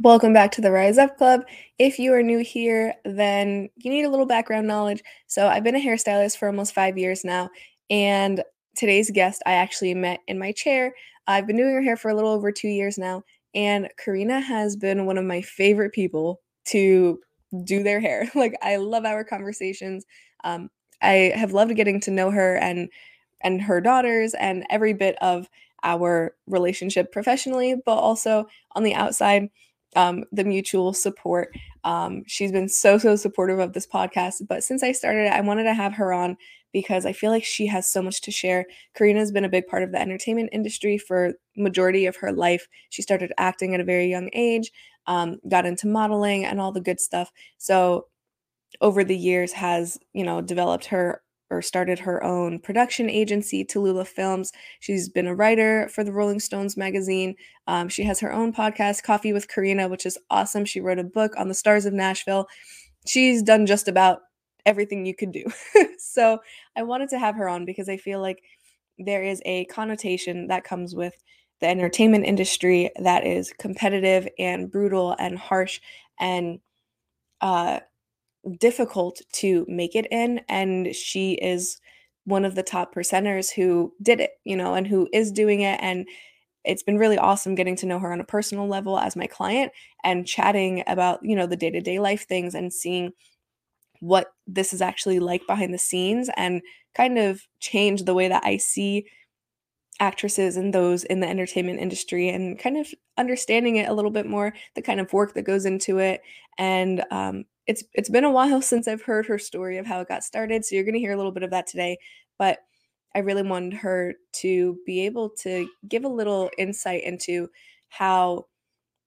Welcome back to the Rise Up Club. If you are new here, then you need a little background knowledge. So, I've been a hairstylist for almost five years now, and today's guest I actually met in my chair. I've been doing her hair for a little over two years now, and Karina has been one of my favorite people to do their hair. Like, I love our conversations. Um, I have loved getting to know her and and her daughters and every bit of our relationship professionally, but also on the outside um, the mutual support. Um, she's been so, so supportive of this podcast. But since I started it, I wanted to have her on because I feel like she has so much to share. Karina's been a big part of the entertainment industry for majority of her life. She started acting at a very young age, um, got into modeling and all the good stuff. So over the years has, you know, developed her or started her own production agency, Tallulah Films. She's been a writer for the Rolling Stones magazine. Um, she has her own podcast, Coffee with Karina, which is awesome. She wrote a book on the stars of Nashville. She's done just about everything you could do. so I wanted to have her on because I feel like there is a connotation that comes with the entertainment industry that is competitive and brutal and harsh and uh, difficult to make it in and she is one of the top percenters who did it you know and who is doing it and it's been really awesome getting to know her on a personal level as my client and chatting about you know the day-to-day life things and seeing what this is actually like behind the scenes and kind of change the way that I see actresses and those in the entertainment industry and kind of understanding it a little bit more the kind of work that goes into it and um, it's it's been a while since I've heard her story of how it got started, so you're going to hear a little bit of that today, but I really wanted her to be able to give a little insight into how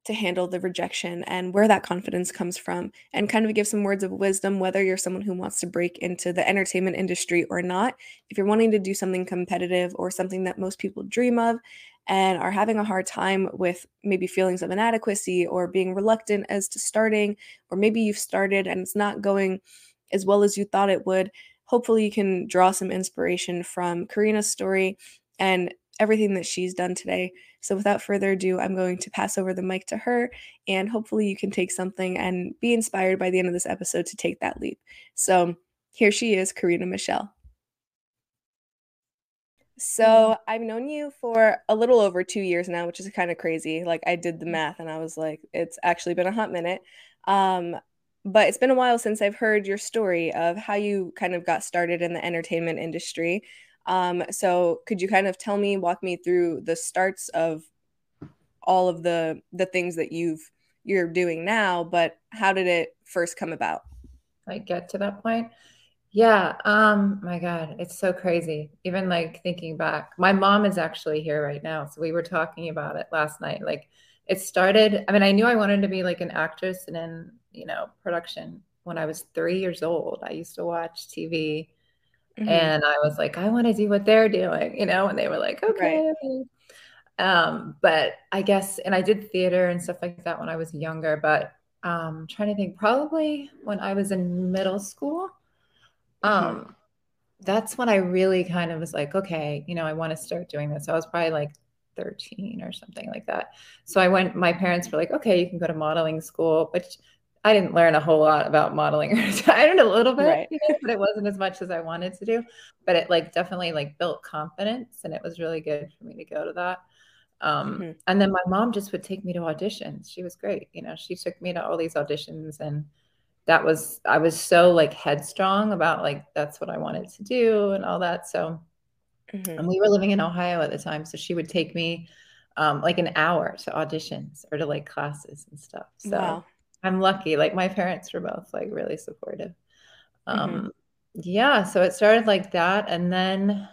to handle the rejection and where that confidence comes from and kind of give some words of wisdom whether you're someone who wants to break into the entertainment industry or not. If you're wanting to do something competitive or something that most people dream of and are having a hard time with maybe feelings of inadequacy or being reluctant as to starting or maybe you've started and it's not going as well as you thought it would hopefully you can draw some inspiration from Karina's story and everything that she's done today. So, without further ado, I'm going to pass over the mic to her, and hopefully, you can take something and be inspired by the end of this episode to take that leap. So, here she is, Karina Michel. So, I've known you for a little over two years now, which is kind of crazy. Like, I did the mm. math and I was like, it's actually been a hot minute. Um, but it's been a while since I've heard your story of how you kind of got started in the entertainment industry. Um, so could you kind of tell me, walk me through the starts of all of the the things that you've you're doing now, but how did it first come about? I get to that point. Yeah. Um, my God, it's so crazy. Even like thinking back, my mom is actually here right now. So we were talking about it last night. Like it started, I mean, I knew I wanted to be like an actress and in, you know, production when I was three years old. I used to watch TV Mm-hmm. And I was like, I want to do what they're doing, you know, and they were like, okay. Right. Um, but I guess, and I did theater and stuff like that when I was younger, but um, trying to think, probably when I was in middle school. Um, mm-hmm. that's when I really kind of was like, okay, you know, I want to start doing this. I was probably like 13 or something like that. So I went, my parents were like, okay, you can go to modeling school, which I didn't learn a whole lot about modeling. I learned a little bit, right. you know, but it wasn't as much as I wanted to do. But it like definitely like built confidence, and it was really good for me to go to that. Um, mm-hmm. And then my mom just would take me to auditions. She was great, you know. She took me to all these auditions, and that was I was so like headstrong about like that's what I wanted to do and all that. So, mm-hmm. and we were living in Ohio at the time, so she would take me um, like an hour to auditions or to like classes and stuff. So. Wow I'm lucky. Like my parents were both like really supportive. Um, mm-hmm. Yeah, so it started like that, and then I'm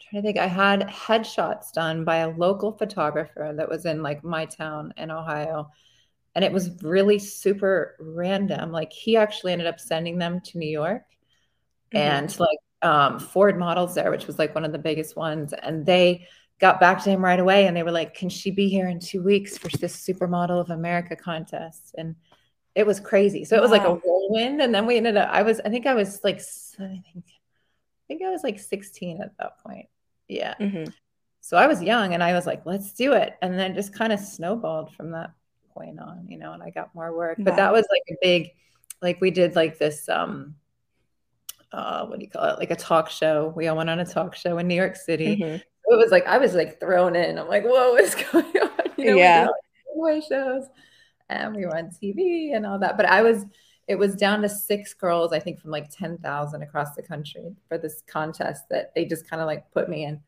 trying to think. I had headshots done by a local photographer that was in like my town in Ohio, and it was really super random. Like he actually ended up sending them to New York, mm-hmm. and like um, Ford models there, which was like one of the biggest ones, and they got back to him right away and they were like, Can she be here in two weeks for this supermodel of America contest? And it was crazy. So it was wow. like a whirlwind. And then we ended up, I was, I think I was like, I think, I think I was like 16 at that point. Yeah. Mm-hmm. So I was young and I was like, let's do it. And then just kind of snowballed from that point on, you know, and I got more work. But that was like a big, like we did like this, um, uh, what do you call it? Like a talk show. We all went on a talk show in New York City. Mm-hmm. It was like I was like thrown in. I'm like, whoa, what's going on? You know, yeah. We shows, and we were on TV and all that. But I was, it was down to six girls, I think, from like ten thousand across the country for this contest that they just kind of like put me in.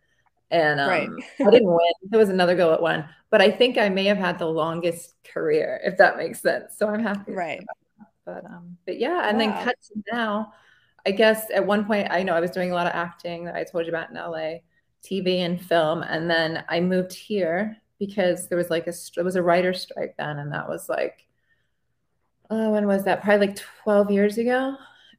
And um, right. I didn't win. There was another girl that won, but I think I may have had the longest career, if that makes sense. So I'm happy. Right. But um, but yeah, and wow. then cut to now I guess at one point, I know I was doing a lot of acting that I told you about in LA, TV and film. And then I moved here because there was like a, it was a writer strike then. And that was like, oh, when was that? Probably like 12 years ago.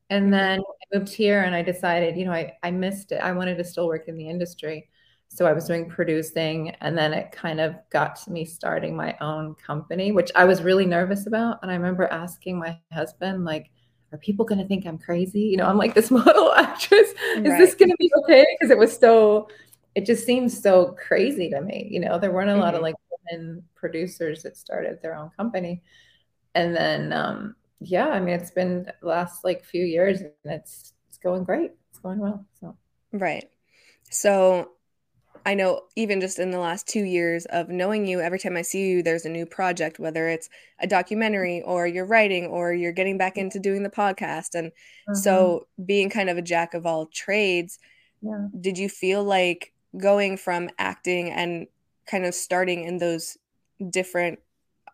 And mm-hmm. then I moved here and I decided, you know, I, I missed it. I wanted to still work in the industry. So I was doing producing. And then it kind of got to me starting my own company, which I was really nervous about. And I remember asking my husband, like, are people going to think I'm crazy? You know, I'm like this model actress. Is right. this going to be okay? Because it was so, it just seems so crazy to me. You know, there weren't a mm-hmm. lot of mm-hmm. like women producers that started their own company. And then, um, yeah, I mean, it's been the last like few years and it's, it's going great. It's going well. So, right. So I know even just in the last two years of knowing you, every time I see you, there's a new project, whether it's a documentary or you're writing or you're getting back into doing the podcast. And mm-hmm. so being kind of a jack of all trades, yeah. did you feel like going from acting and kind of starting in those different,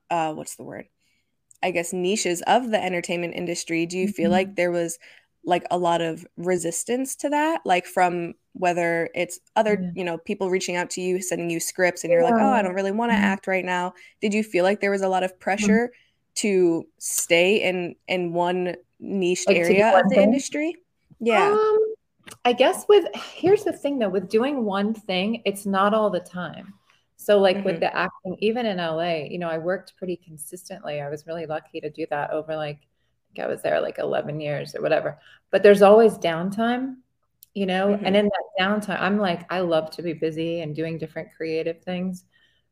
uh, what's the word? I guess niches of the entertainment industry, do you mm-hmm. feel like there was like a lot of resistance to that like from whether it's other yeah. you know people reaching out to you sending you scripts and you're yeah. like oh i don't really want to mm-hmm. act right now did you feel like there was a lot of mm-hmm. pressure mm-hmm. to stay in in one niche like area of the industry yeah um, i guess with here's the thing though with doing one thing it's not all the time so like mm-hmm. with the acting even in la you know i worked pretty consistently i was really lucky to do that over like I think I was there like 11 years or whatever. But there's always downtime, you know, mm-hmm. and in that downtime, I'm like, I love to be busy and doing different creative things.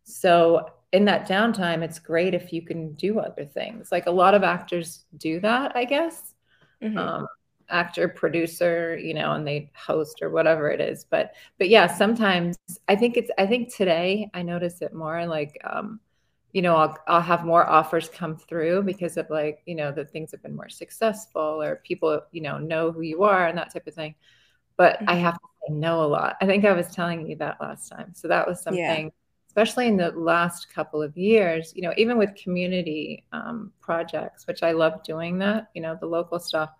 So in that downtime, it's great if you can do other things. Like a lot of actors do that, I guess. Mm-hmm. Um, actor, producer, you know, and they host or whatever it is. But but yeah, sometimes I think it's I think today I notice it more like um you know, I'll, I'll have more offers come through because of like, you know, the things have been more successful or people, you know, know who you are and that type of thing. But mm-hmm. I have to say no a lot. I think I was telling you that last time. So that was something, yeah. especially in the last couple of years, you know, even with community um, projects, which I love doing that, you know, the local stuff.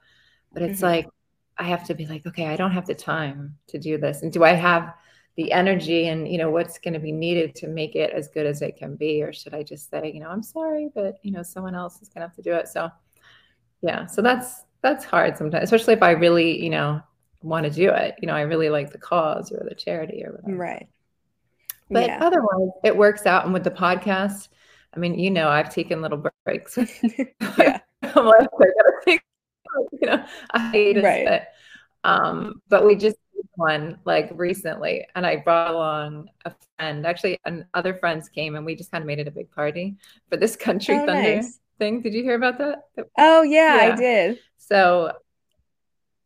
But it's mm-hmm. like, I have to be like, okay, I don't have the time to do this. And do I have, the energy and you know what's going to be needed to make it as good as it can be or should i just say you know i'm sorry but you know someone else is going to have to do it so yeah so that's that's hard sometimes especially if i really you know want to do it you know i really like the cause or the charity or whatever right but yeah. otherwise it works out and with the podcast i mean you know i've taken little breaks yeah i'm like i gotta take you know i hate it right. but um but we just one like recently and I brought along a friend. Actually, and other friends came and we just kind of made it a big party for this country oh, thunder nice. thing. Did you hear about that? Oh yeah, yeah, I did. So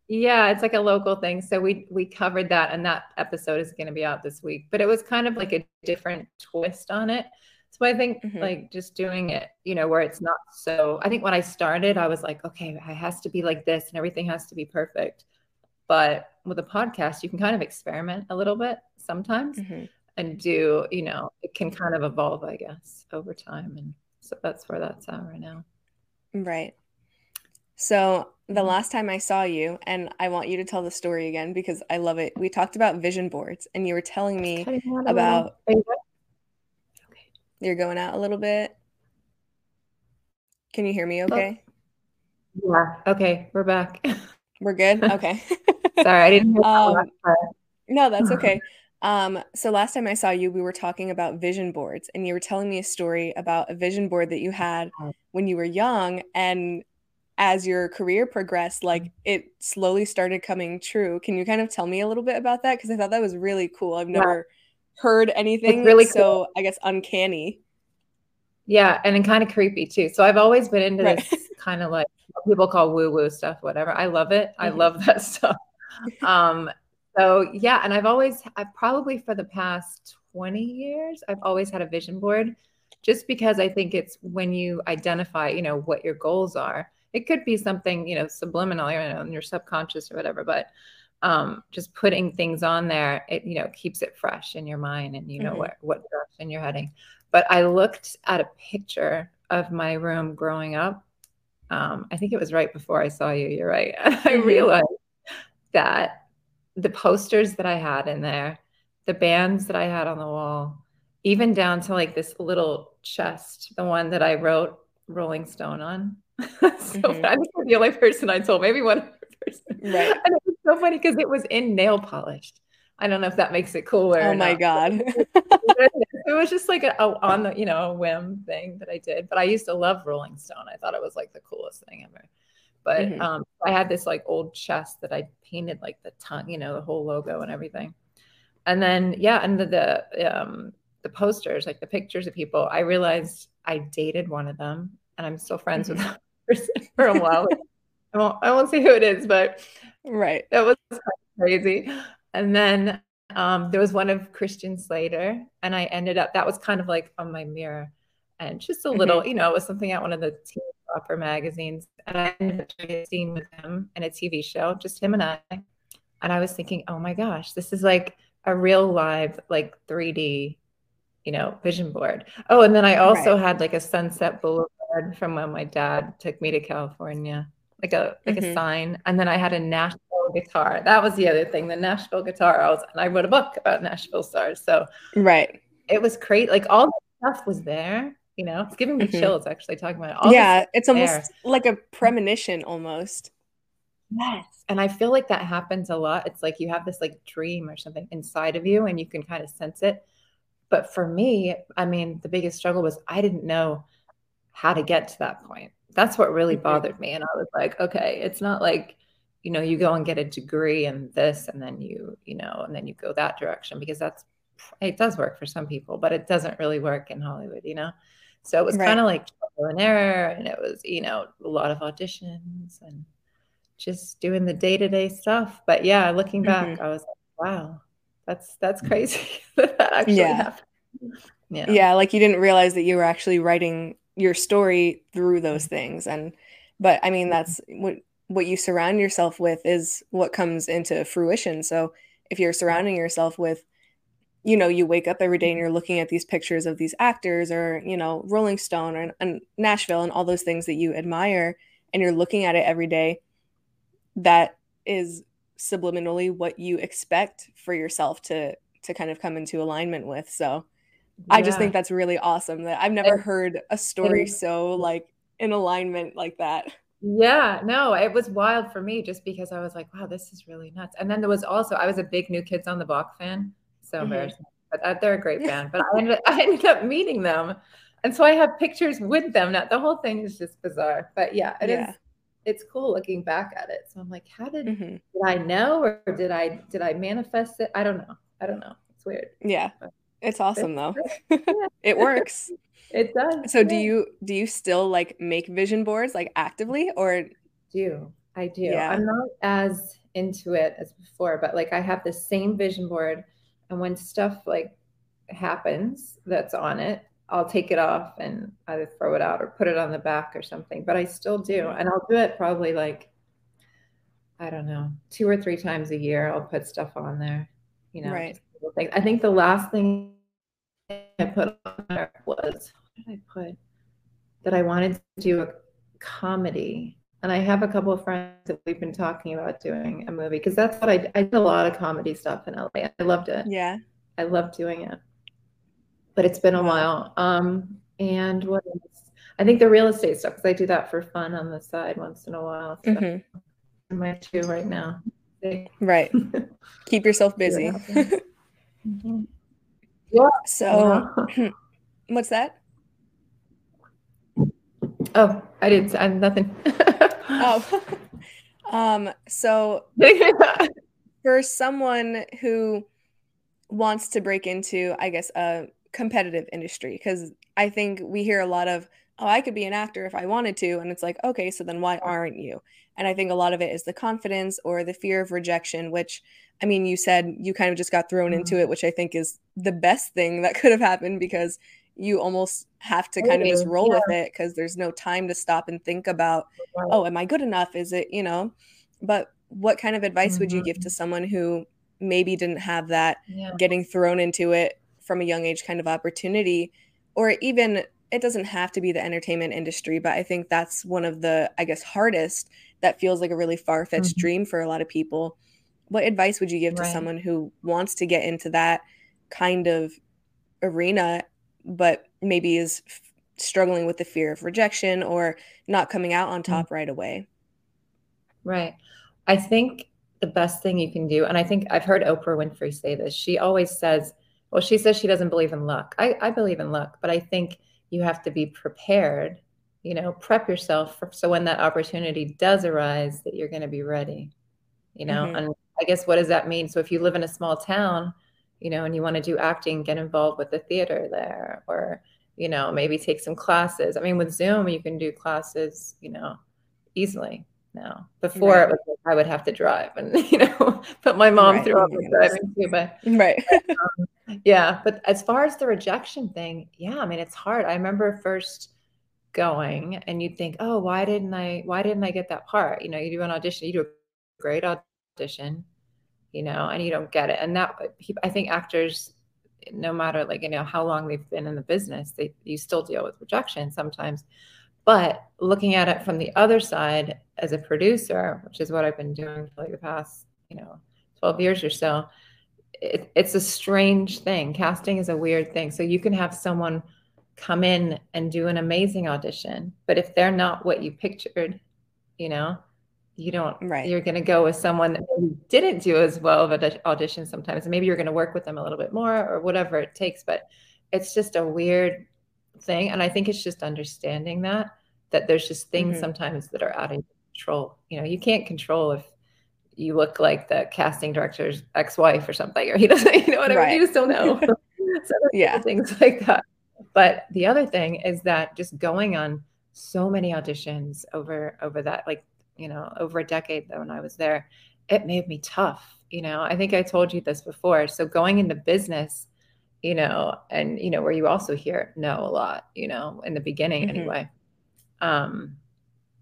yeah, it's like a local thing. So we we covered that and that episode is going to be out this week. But it was kind of like a different twist on it. So I think mm-hmm. like just doing it, you know, where it's not so I think when I started, I was like, okay, it has to be like this and everything has to be perfect. But with a podcast, you can kind of experiment a little bit sometimes mm-hmm. and do, you know, it can kind of evolve, I guess, over time. And so that's where that's at right now. Right. So the mm-hmm. last time I saw you, and I want you to tell the story again because I love it. We talked about vision boards, and you were telling me about. Okay. You're going out a little bit. Can you hear me? Oh. Okay. Yeah. Okay, we're back. We're good. Okay. Sorry, I didn't. um, no, that's okay. Um, so last time I saw you, we were talking about vision boards, and you were telling me a story about a vision board that you had when you were young, and as your career progressed, like it slowly started coming true. Can you kind of tell me a little bit about that? Because I thought that was really cool. I've never yeah. heard anything it's really so cool. I guess uncanny. Yeah, and then kind of creepy too. So I've always been into right. this kind of like people call woo woo stuff, whatever. I love it. I mm-hmm. love that stuff. Um, so yeah, and I've always, I've probably for the past 20 years, I've always had a vision board just because I think it's when you identify, you know, what your goals are. It could be something, you know, subliminal, you know, in your subconscious or whatever, but um, just putting things on there, it, you know, keeps it fresh in your mind and you know mm-hmm. what, what direction you're heading. But I looked at a picture of my room growing up. Um, I think it was right before I saw you. You're right. I mm-hmm. realized that the posters that I had in there, the bands that I had on the wall, even down to like this little chest, the one that I wrote Rolling Stone on. so mm-hmm. I the only person I told, maybe one other person. Right. And it was so funny because it was in nail polish. I don't know if that makes it cooler. Oh my god! it was just like a, a, on the you know a whim thing that I did. But I used to love Rolling Stone. I thought it was like the coolest thing ever. But mm-hmm. um, I had this like old chest that I painted like the tongue, you know, the whole logo and everything. And then yeah, and the, the um, the posters, like the pictures of people, I realized I dated one of them, and I'm still friends mm-hmm. with that person for a while. I won't I won't say who it is, but right, that was crazy. And then um, there was one of Christian Slater, and I ended up that was kind of like on my mirror, and just a little, mm-hmm. you know, it was something at one of the teen proper magazines, and I ended up doing a scene with him in a TV show, just him and I, and I was thinking, oh my gosh, this is like a real live, like 3D, you know, vision board. Oh, and then I also right. had like a Sunset Boulevard from when my dad took me to California, like a like mm-hmm. a sign, and then I had a Nashville guitar. That was the other thing. The Nashville guitar. I was, and I wrote a book about Nashville stars. So right, it was great. Like all the stuff was there. You know, it's giving me mm-hmm. chills actually talking about it. All yeah, it's almost there. like a premonition almost. Yes. And I feel like that happens a lot. It's like you have this like dream or something inside of you and you can kind of sense it. But for me, I mean, the biggest struggle was I didn't know how to get to that point. That's what really mm-hmm. bothered me. And I was like, okay, it's not like you know you go and get a degree in this and then you you know and then you go that direction because that's it does work for some people but it doesn't really work in hollywood you know so it was right. kind of like trial and error and it was you know a lot of auditions and just doing the day-to-day stuff but yeah looking back mm-hmm. i was like wow that's that's crazy that, that actually yeah. happened yeah yeah like you didn't realize that you were actually writing your story through those things and but i mean mm-hmm. that's what what you surround yourself with is what comes into fruition. So if you're surrounding yourself with, you know, you wake up every day and you're looking at these pictures of these actors or, you know, Rolling Stone or and Nashville and all those things that you admire and you're looking at it every day, that is subliminally what you expect for yourself to to kind of come into alignment with. So yeah. I just think that's really awesome that I've never heard a story so like in alignment like that. Yeah, no, it was wild for me just because I was like, wow, this is really nuts. And then there was also, I was a big New Kids on the Block fan. So mm-hmm. embarrassing. But uh, they're a great band. But I ended, I ended up meeting them. And so I have pictures with them. Now, the whole thing is just bizarre. But yeah, it yeah. is. It's cool looking back at it. So I'm like, how did mm-hmm. did I know or did I did I manifest it? I don't know. I don't know. It's weird. Yeah. It's awesome though. it works. It does. So yeah. do you do you still like make vision boards like actively or do I do. Yeah. I'm not as into it as before, but like I have the same vision board and when stuff like happens that's on it, I'll take it off and either throw it out or put it on the back or something. But I still do. Mm-hmm. And I'll do it probably like I don't know, two or three times a year I'll put stuff on there. You know, right. I think the last thing I put on there was what did I put? That I wanted to do a comedy. And I have a couple of friends that we've been talking about doing a movie because that's what I I did a lot of comedy stuff in LA. I loved it. Yeah. I loved doing it. But it's been a while. Um and what else? I think the real estate stuff because I do that for fun on the side once in a while. So mm-hmm. my two right now. Right. Keep yourself busy. Mm-hmm. Yeah. So, what's that? Oh, I didn't. I'm nothing. oh, um. So, for someone who wants to break into, I guess, a competitive industry because I think we hear a lot of, oh, I could be an actor if I wanted to. And it's like, okay, so then why aren't you? And I think a lot of it is the confidence or the fear of rejection, which I mean, you said you kind of just got thrown mm-hmm. into it, which I think is the best thing that could have happened because you almost have to kind of just roll yeah. with it because there's no time to stop and think about, oh, am I good enough? Is it, you know? But what kind of advice mm-hmm. would you give to mm-hmm. someone who maybe didn't have that yeah. getting thrown into it from a young age kind of opportunity or even it doesn't have to be the entertainment industry but i think that's one of the i guess hardest that feels like a really far-fetched mm-hmm. dream for a lot of people what advice would you give right. to someone who wants to get into that kind of arena but maybe is f- struggling with the fear of rejection or not coming out on top mm-hmm. right away right i think the best thing you can do and i think i've heard oprah winfrey say this she always says well she says she doesn't believe in luck i, I believe in luck but i think you have to be prepared you know prep yourself for, so when that opportunity does arise that you're going to be ready you know mm-hmm. and i guess what does that mean so if you live in a small town you know and you want to do acting get involved with the theater there or you know maybe take some classes i mean with zoom you can do classes you know easily now. Before right. it was like I would have to drive and you know put my mom right. through all the driving too. But right, um, yeah. But as far as the rejection thing, yeah, I mean it's hard. I remember first going and you'd think, oh, why didn't I? Why didn't I get that part? You know, you do an audition, you do a great audition, you know, and you don't get it. And that I think actors no matter like you know how long they've been in the business they you still deal with rejection sometimes but looking at it from the other side as a producer, which is what I've been doing for like the past, you know, 12 years or so, it, it's a strange thing. Casting is a weird thing. So you can have someone come in and do an amazing audition, but if they're not what you pictured, you know, you don't right you're going to go with someone that didn't do as well of an audition sometimes maybe you're going to work with them a little bit more or whatever it takes but it's just a weird thing and i think it's just understanding that that there's just things mm-hmm. sometimes that are out of control you know you can't control if you look like the casting director's ex-wife or something or he doesn't you know what right. I mean you just don't know so yeah things like that but the other thing is that just going on so many auditions over over that like you know over a decade though when i was there it made me tough you know i think i told you this before so going into business you know, and you know, where you also hear no a lot, you know, in the beginning mm-hmm. anyway. Um,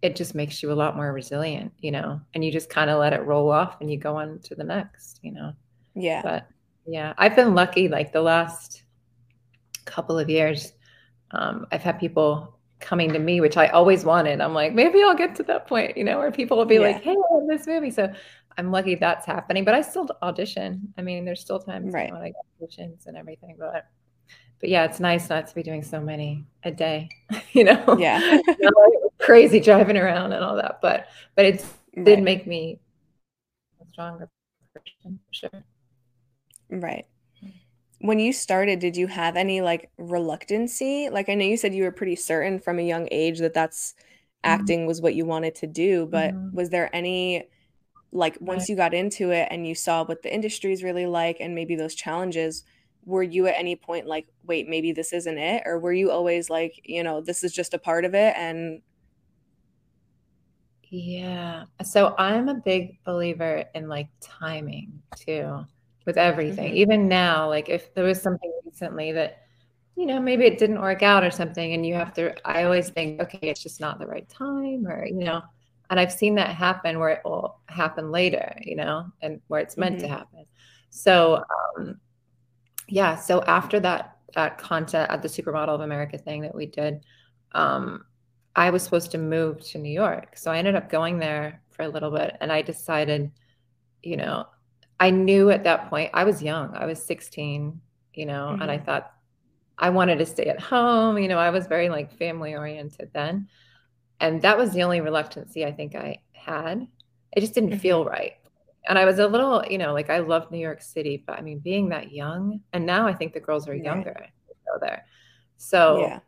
it just makes you a lot more resilient, you know, and you just kind of let it roll off and you go on to the next, you know. Yeah. But yeah, I've been lucky like the last couple of years. Um, I've had people coming to me, which I always wanted. I'm like, maybe I'll get to that point, you know, where people will be yeah. like, hey, I love this movie. So I'm lucky that's happening, but I still audition. I mean, there's still times right. when I get auditions and everything, but but yeah, it's nice not to be doing so many a day, you know. Yeah. crazy driving around and all that, but but it right. did make me a stronger person, sure. Right. When you started, did you have any like reluctancy? Like I know you said you were pretty certain from a young age that that's mm-hmm. acting was what you wanted to do, but mm-hmm. was there any like once you got into it and you saw what the industry is really like and maybe those challenges were you at any point like wait maybe this isn't it or were you always like you know this is just a part of it and yeah so i'm a big believer in like timing too with everything mm-hmm. even now like if there was something recently that you know maybe it didn't work out or something and you have to i always think okay it's just not the right time or you know and i've seen that happen where it will happen later you know and where it's meant mm-hmm. to happen so um yeah so after that that content at the supermodel of america thing that we did um i was supposed to move to new york so i ended up going there for a little bit and i decided you know i knew at that point i was young i was 16 you know mm-hmm. and i mm-hmm. thought i wanted to stay at home you know i was very like family oriented then and that was the only reluctancy I think I had. It just didn't feel mm-hmm. right. And I was a little, you know, like I love New York City, but I mean, being that young, and now I think the girls are younger right. go there. So yeah.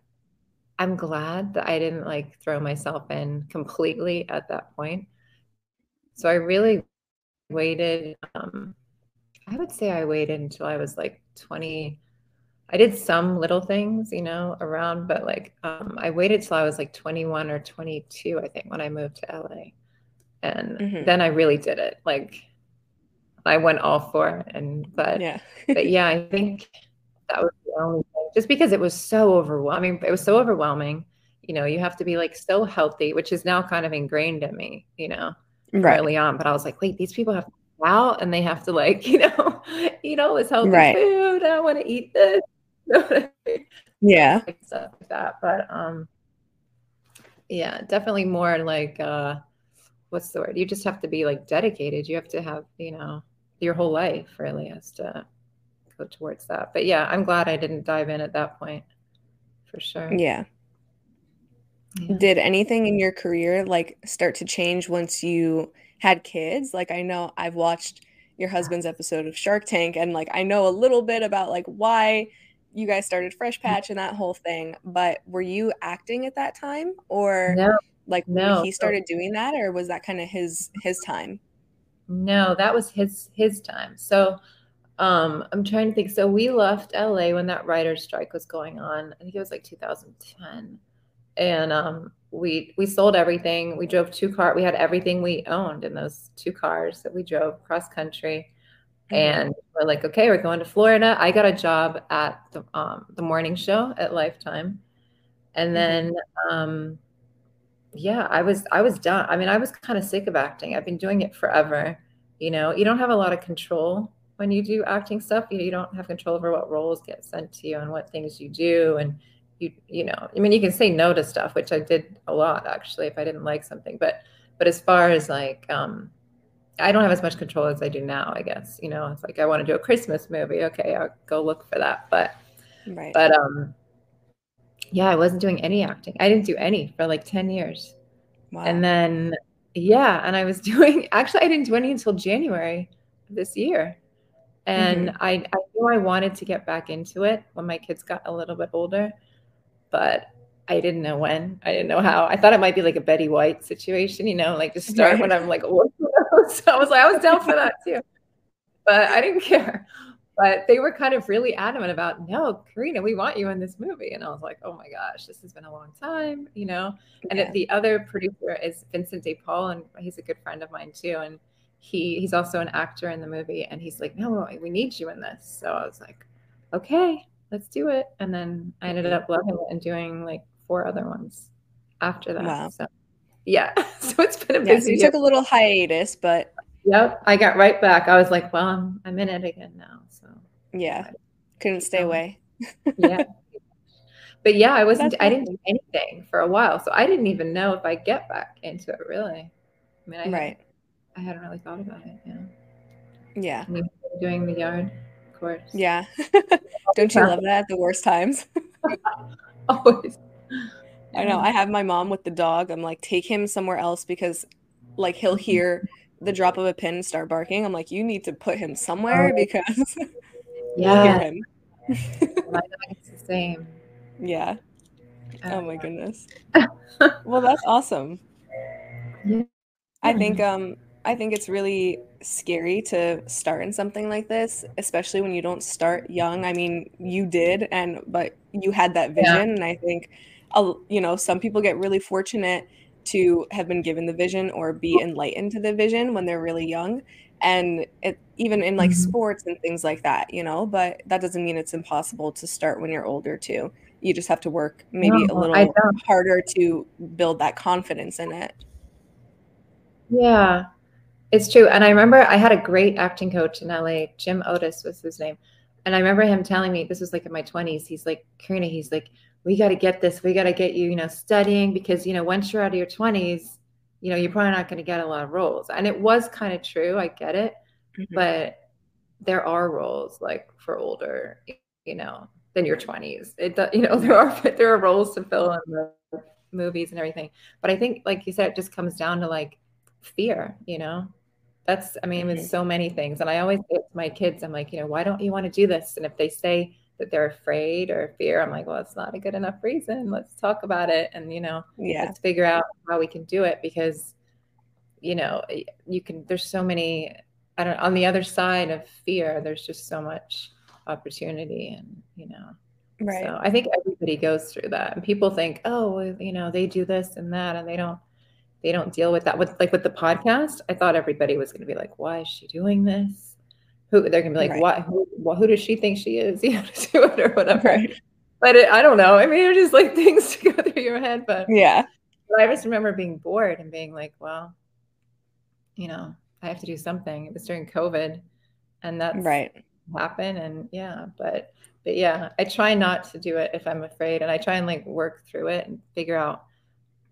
I'm glad that I didn't like throw myself in completely at that point. So I really waited. Um, I would say I waited until I was like 20. I did some little things, you know, around, but like um, I waited till I was like 21 or 22, I think, when I moved to LA. And mm-hmm. then I really did it. Like I went all for it. And but yeah, but yeah, I think that was the only thing. Just because it was so overwhelming. It was so overwhelming. You know, you have to be like so healthy, which is now kind of ingrained in me, you know, right. early on. But I was like, wait, these people have to go out and they have to like, you know, eat all this healthy right. food. I want to eat this yeah stuff like that but um yeah definitely more like uh what's the word you just have to be like dedicated you have to have you know your whole life really has to go towards that but yeah i'm glad i didn't dive in at that point for sure yeah yeah. Did anything in your career like start to change once you had kids? Like I know I've watched your husband's episode of Shark Tank and like I know a little bit about like why you guys started Fresh mm. Patch and that whole thing, but were you acting at that time or no, like no. he started doing that or was that kind of his his time? No, that was his his time. So um I'm trying to think. So we left LA when that writer's strike was going on. I think it was like 2010. And um we we sold everything. We drove two car. We had everything we owned in those two cars that we drove cross country Mm-hmm. And we're like, okay, we're going to Florida. I got a job at the, um, the morning show at Lifetime. And mm-hmm. then, um, yeah, I was, I was done. I mean, I was kind of sick of acting. I've been doing it forever. You know, you don't have a lot of control when you do acting stuff. You, you don't have control over what roles get sent to you and what things you do. And you, you know, I mean, you can say no to stuff, which I did a lot actually, if I didn't like something, but, but as far as like, um, I don't have as much control as I do now, I guess. You know, it's like I want to do a Christmas movie. Okay, I'll go look for that. But right. but um yeah, I wasn't doing any acting. I didn't do any for like 10 years. Wow. And then yeah, and I was doing actually I didn't do any until January this year. And mm-hmm. I, I knew I wanted to get back into it when my kids got a little bit older, but I didn't know when. I didn't know how. I thought it might be like a Betty White situation, you know, like just start right. when I'm like, oh, so I was like, I was down for that too, but I didn't care. But they were kind of really adamant about, no, Karina, we want you in this movie. And I was like, oh my gosh, this has been a long time, you know? And the other producer is Vincent De Paul, and he's a good friend of mine too. And he he's also an actor in the movie. And he's like, no, we need you in this. So I was like, okay, let's do it. And then I ended up loving it and doing like four other ones after that. Wow. So yeah. So it's been a busy. Yeah, so you took a little hiatus, but yep, I got right back. I was like, well, I'm I'm in it again now. So yeah, couldn't stay um, away. yeah. But yeah, I wasn't. That's I didn't do anything for a while, so I didn't even know if I get back into it. Really, I mean, I right. I hadn't really thought about it. Yeah. Yeah. Doing the yard, of course. Yeah. Don't you love that at the worst times? Always. I know. I have my mom with the dog. I'm like, take him somewhere else because, like, he'll mm-hmm. hear the drop of a pin and start barking. I'm like, you need to put him somewhere because yeah, him. it's the same. Yeah. Oh my goodness. well, that's awesome. Yeah. I think um I think it's really scary to start in something like this, especially when you don't start young. I mean, you did and but you had that vision yeah. and I think you know, some people get really fortunate to have been given the vision or be enlightened to the vision when they're really young and it, even in like mm-hmm. sports and things like that you know but that doesn't mean it's impossible to start when you're older too you just have to work maybe no, a little harder to build that confidence in it yeah it's true. And i remember i had a great acting coach in la jim otis was his name. And i remember him telling me this was like in my 20s he's like karina he's like we got to get this. We got to get you you know studying because you know once you're out of your 20s you know you're probably not going to get a lot of roles. And it was kind of true. I get it. Mm-hmm. but there are roles like for older you know than your 20s it you know there are there are roles to fill in the movies and everything. But i think like you said it just comes down to like fear you know that's i mean mm-hmm. with so many things and i always say to my kids i'm like you know why don't you want to do this and if they say that they're afraid or fear i'm like well it's not a good enough reason let's talk about it and you know yeah let's figure out how we can do it because you know you can there's so many i don't on the other side of fear there's just so much opportunity and you know Right. so i think everybody goes through that and people think oh well, you know they do this and that and they don't they don't deal with that with like with the podcast i thought everybody was going to be like why is she doing this who they're going to be like Right. what who, well, who does she think she is you know to do it or whatever Right. but it, i don't know i mean it's just like things to go through your head but Yeah. but I just remember being bored and being like, well, you know, I have to do something. It was during COVID and that's Right. happened. And yeah, but, but yeah, I try not to do it if I'm afraid. And I try and like work through it and figure out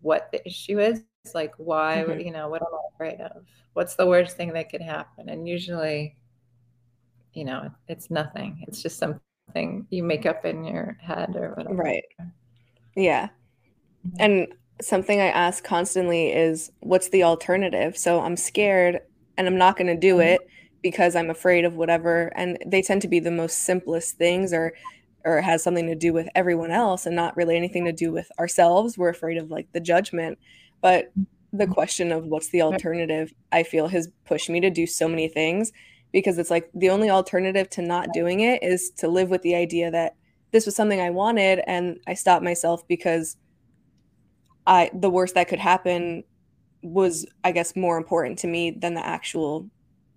what the issue is. Like, why, Mhm. you know, what am I afraid of? What's the worst thing that could happen? And usually, you know, it's nothing. It's just something you make up in your head or whatever. Right. Yeah. And something I ask constantly is what's the alternative? So I'm scared and I'm not going to do Mhm. it because I'm afraid of whatever and they tend to be the most simplest things or or has something to do with everyone else and not really anything to do with ourselves. We're afraid of like the judgment. But the Mhm. question of what's the alternative, I feel has pushed me to do so many things because it's like the only alternative to not doing it is to live with the idea that this was something I wanted and I stopped myself because I the worst that could happen was I guess more important to me than the actual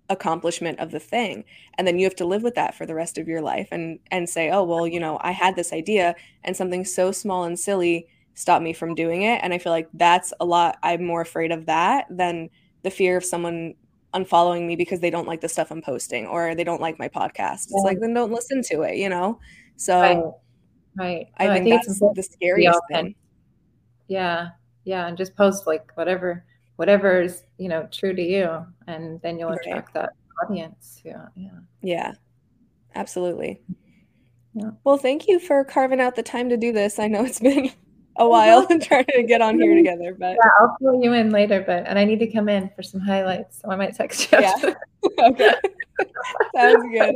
accomplishment of the thing. And then you have to live with that for the rest of your life and and say, "Oh, well, you know, I had this idea and something so small and silly stopped me from doing it." And I feel like that's a lot I'm more afraid of that than the fear of someone unfollowing me because they don't like the stuff I'm posting or they don't like my podcast. It's like then don't listen to it, you know? So Right. Right. I No, think think that's the scariest thing. Yeah. Yeah. And just post like whatever, whatever is, you know, true to you. And then you'll Right. attract that audience. Yeah. Yeah. Yeah. Absolutely. Yeah. Well, thank you for carving out the time to do this. I know it's been a while and trying to get on here together, but Yeah, I'll fill you in later, but and I need to come in for some highlights. So I might text you Yeah. okay. Sounds good.